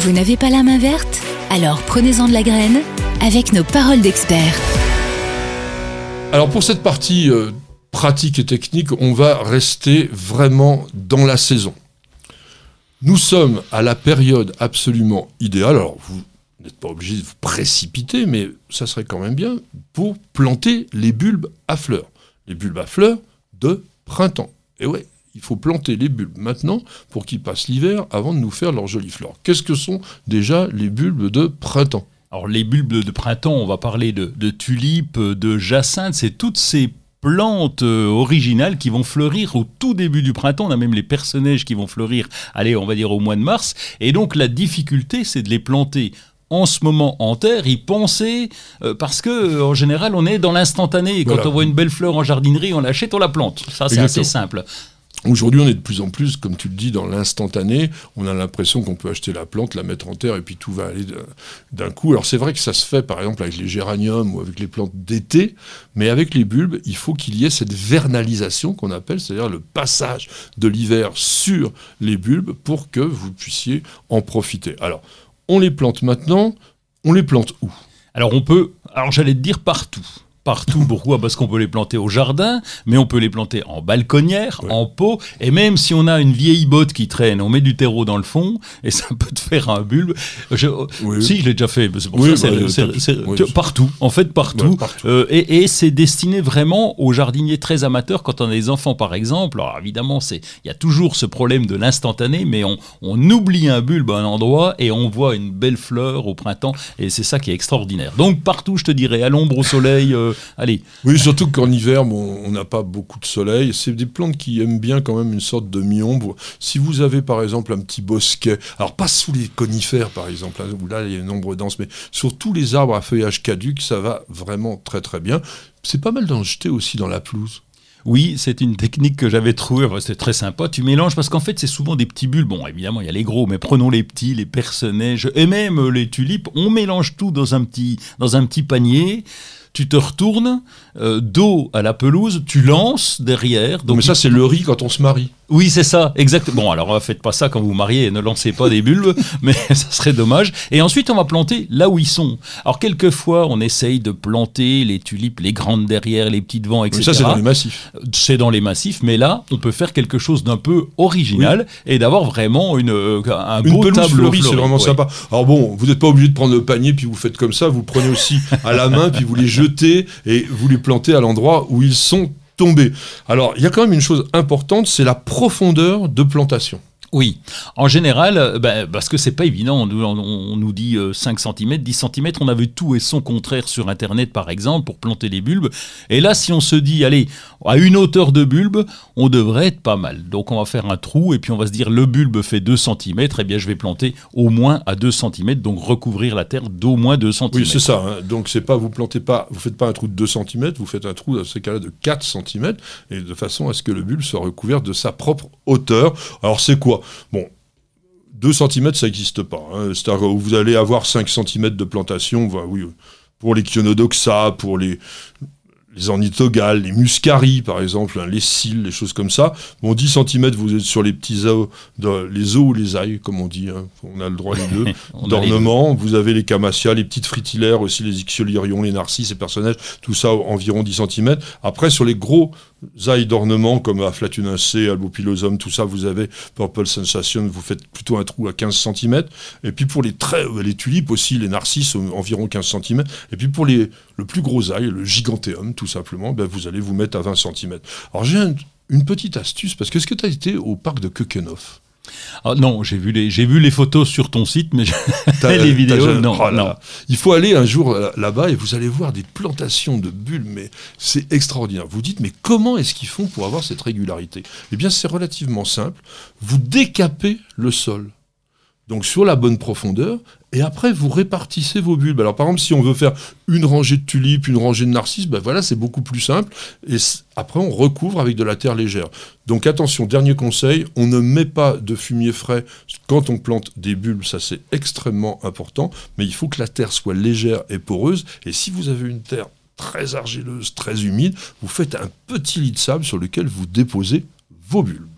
Vous n'avez pas la main verte? Alors prenez-en de la graine avec nos paroles d'experts. Alors pour cette partie euh, pratique et technique, on va rester vraiment dans la saison. Nous sommes à la période absolument idéale. Alors vous n'êtes pas obligé de vous précipiter, mais ça serait quand même bien pour planter les bulbes à fleurs. Les bulbes à fleurs de printemps. Et ouais, il faut planter les bulbes maintenant pour qu'ils passent l'hiver avant de nous faire leurs jolies fleurs. Qu'est-ce que sont déjà les bulbes de printemps Alors les bulbes de printemps, on va parler de, de tulipes, de jacinthes, c'est toutes ces plantes euh, originales qui vont fleurir au tout début du printemps. On a même les personnages qui vont fleurir, allez, on va dire au mois de mars. Et donc la difficulté, c'est de les planter en ce moment en terre, y penser, euh, parce que euh, en général, on est dans l'instantané. Quand Voilà. on voit une belle fleur en jardinerie, on l'achète, on la plante. Ça, c'est assez simple. Aujourd'hui, on est de plus en plus, comme tu le dis, dans l'instantané. On a l'impression qu'on peut acheter la plante, la mettre en terre et puis tout va aller d'un- coup. Alors c'est vrai que ça se fait par exemple avec les géraniums ou avec les plantes d'été, mais avec les bulbes, il faut qu'il y ait cette vernalisation qu'on appelle, c'est-à-dire le passage de l'hiver sur les bulbes pour que vous puissiez en profiter. Alors, on les plante maintenant, on les plante où? Alors on peut, alors j'allais te dire partout. Partout, pourquoi? Parce qu'on peut les planter au jardin, mais on peut les planter en balconnière, Ouais. en pot, et même si on a une vieille botte qui traîne, on met du terreau dans le fond, et ça peut te faire un bulbe. Je- Oui. Si, je l'ai déjà fait, c'est pour Oui, ça, c'est- bah, oui, partout, en fait partout. Ouais, partout. Euh, et et c'est destiné vraiment aux jardiniers très amateurs quand on a des enfants, par exemple. Alors évidemment, c'est il y a toujours ce problème de l'instantané, mais on, on oublie un bulbe à un endroit et on voit une belle fleur au printemps, et c'est ça qui est extraordinaire. Donc partout, je te dirais, à l'ombre, au soleil, euh, allez. Oui, surtout qu'en hiver, bon, on n'a pas beaucoup de soleil. C'est des plantes qui aiment bien quand même une sorte de mi-ombre. Si vous avez par exemple un petit bosquet, alors pas sous les conifères par exemple, hein, où là il y a une ombre dense, mais sur tous les arbres à feuillage caduc, ça va vraiment très très bien. C'est pas mal d'en jeter aussi dans la pelouse. Oui, c'est une technique que j'avais trouvée. Enfin, c'est très sympa. Tu mélanges parce qu'en fait, c'est souvent des petits bulbes. Bon, évidemment, il y a les gros, mais prenons les petits, les personnages et même les tulipes. On mélange tout dans un petit, dans un petit panier. Tu te retournes, euh, dos à la pelouse, tu lances derrière. Donc, mais ça, c'est le riz quand on se marie. Oui, c'est ça, exactement. Bon, alors euh, faites pas ça quand vous vous mariez, ne lancez pas des bulbes, mais ça serait dommage. Et ensuite, on va planter là où ils sont. Alors, quelquefois, on essaye de planter les tulipes, les grandes derrière, les petites devant, etc. Mais ça, c'est dans les massifs. C'est dans les massifs, mais là, on peut faire quelque chose d'un peu original et d'avoir vraiment une, euh, un Une beau pelouse tableau fleurie, c'est vraiment ouais. sympa. Alors bon, vous n'êtes pas obligé de prendre le panier puis vous faites comme ça, vous le prenez aussi à la main puis vous les jetez et vous les plantez à l'endroit où ils sont tombés. Alors, il y a quand même une chose importante, c'est la profondeur de plantation. Oui, en général, euh, ben, parce que c'est pas évident, on, nous- on- on nous dit euh, 5 cm, 10 cm, on a vu tout et son contraire sur Internet par exemple pour planter les bulbes. Et là, si on se dit, allez, à une hauteur de bulbe, on devrait être pas mal. Donc on va faire un trou et puis on va se dire, le bulbe fait 2 cm, et bien je vais planter au moins à 2 cm, donc recouvrir la terre d'au moins 2 cm. Oui, c'est ça. hein. Donc c'est pas vous plantez pas, vous faites pas un trou de 2 cm, vous faites un trou dans ce cas-là de 4 cm et de façon à ce que le bulbe soit recouvert de sa propre hauteur. Alors c'est quoi? Bon, 2 cm ça n'existe pas. hein. C'est-à-dire que vous allez avoir 5 cm de plantation, bah oui, pour les Chionodoxa, pour les les ornithogales, les muscaries par exemple, hein, les cils, les choses comme ça. Bon, 10 cm, vous êtes sur les petits os, les os ou les ailes, comme on dit. hein. On a le droit les deux. D'ornement, vous avez les camassias, les petites fritillaires, aussi les ixiolirions, les narcisses, les personnages, tout ça environ 10 cm. Après, sur les gros ailes d'ornement, comme Aflatunacea, Albopilosum, tout ça, vous avez Purple Sensation, vous faites plutôt un trou à 15 cm. Et puis pour les très, les tulipes aussi, les narcisses, environ 15 cm. Et puis pour les, le plus gros ail, le giganteum, tout simplement, ben vous allez vous mettre à 20 cm. Alors j'ai un- une petite astuce, parce que est-ce que tu as été au parc de Kökenhof Ah, non, j'ai vu, les, j'ai vu les photos sur ton site, mais les vidéos, non, oh là non. là. Il faut aller un jour euh, là-bas et vous allez voir des plantations de bulbes, mais c'est extraordinaire. Vous dites, mais comment est-ce qu'ils font pour avoir cette régularité? Eh bien, c'est relativement simple. Vous décapez le sol, donc sur la bonne profondeur, et après vous répartissez vos bulbes. Alors, par exemple, si on veut faire une rangée de tulipes, une rangée de narcisses, ben voilà, c'est beaucoup plus simple. Et après, on recouvre avec de la terre légère. Donc attention, dernier conseil, on ne met pas de fumier frais quand on plante des bulbes, ça c'est extrêmement important, mais il faut que la terre soit légère et poreuse, et si vous avez une terre très argileuse, très humide, vous faites un petit lit de sable sur lequel vous déposez vos bulbes.